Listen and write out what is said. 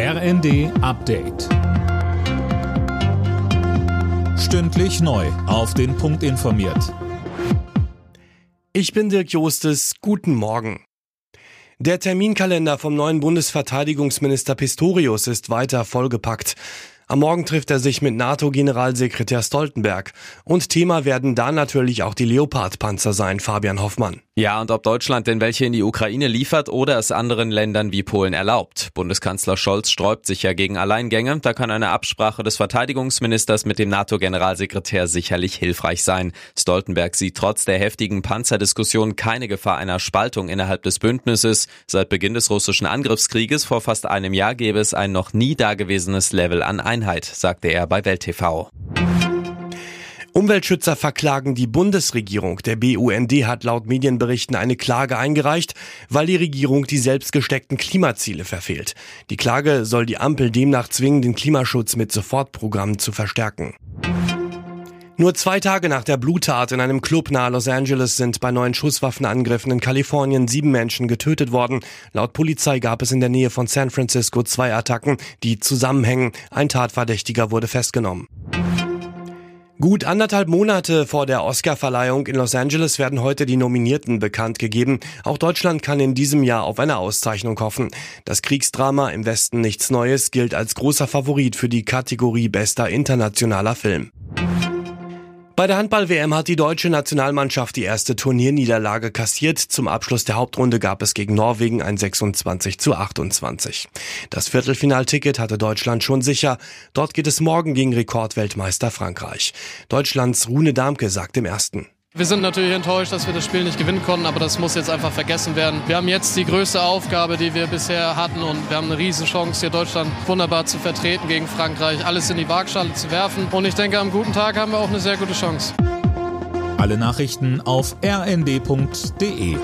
RND Update. Stündlich neu. Auf den Punkt informiert. Ich bin Dirk Jostes. Guten Morgen. Der Terminkalender vom neuen Bundesverteidigungsminister Pistorius ist weiter vollgepackt. Am Morgen trifft er sich mit NATO-Generalsekretär Stoltenberg. Und Thema werden da natürlich auch die Leopard-Panzer sein, Fabian Hoffmann. Ja, und ob Deutschland denn welche in die Ukraine liefert oder es anderen Ländern wie Polen erlaubt. Bundeskanzler Scholz sträubt sich ja gegen Alleingänge. Da kann eine Absprache des Verteidigungsministers mit dem NATO-Generalsekretär sicherlich hilfreich sein. Stoltenberg sieht trotz der heftigen Panzerdiskussion keine Gefahr einer Spaltung innerhalb des Bündnisses. Seit Beginn des russischen Angriffskrieges vor fast einem Jahr gäbe es ein noch nie dagewesenes Level an Einheit, sagte er bei Welt TV. Umweltschützer verklagen die Bundesregierung. Der BUND hat laut Medienberichten eine Klage eingereicht, weil die Regierung die selbst gesteckten Klimaziele verfehlt. Die Klage soll die Ampel demnach zwingen, den Klimaschutz mit Sofortprogrammen zu verstärken. Nur zwei Tage nach der Bluttat in einem Club nahe Los Angeles sind bei neuen Schusswaffenangriffen in Kalifornien sieben Menschen getötet worden. Laut Polizei gab es in der Nähe von San Francisco zwei Attacken, die zusammenhängen. Ein Tatverdächtiger wurde festgenommen. Gut anderthalb Monate vor der Oscarverleihung in Los Angeles werden heute die Nominierten bekannt gegeben. Auch Deutschland kann in diesem Jahr auf eine Auszeichnung hoffen. Das Kriegsdrama im Westen nichts Neues gilt als großer Favorit für die Kategorie bester internationaler Film. Bei der Handball-WM hat die deutsche Nationalmannschaft die erste Turnierniederlage kassiert. Zum Abschluss der Hauptrunde gab es gegen Norwegen ein 26 zu 28. Das Viertelfinalticket hatte Deutschland schon sicher. Dort geht es morgen gegen Rekordweltmeister Frankreich. Deutschlands Rune Darmke sagt im ersten. Wir sind natürlich enttäuscht, dass wir das Spiel nicht gewinnen konnten, aber das muss jetzt einfach vergessen werden. Wir haben jetzt die größte Aufgabe, die wir bisher hatten und wir haben eine Riesenchance, hier Deutschland wunderbar zu vertreten gegen Frankreich, alles in die Waagschale zu werfen. Und ich denke, am guten Tag haben wir auch eine sehr gute Chance. Alle Nachrichten auf rnd.de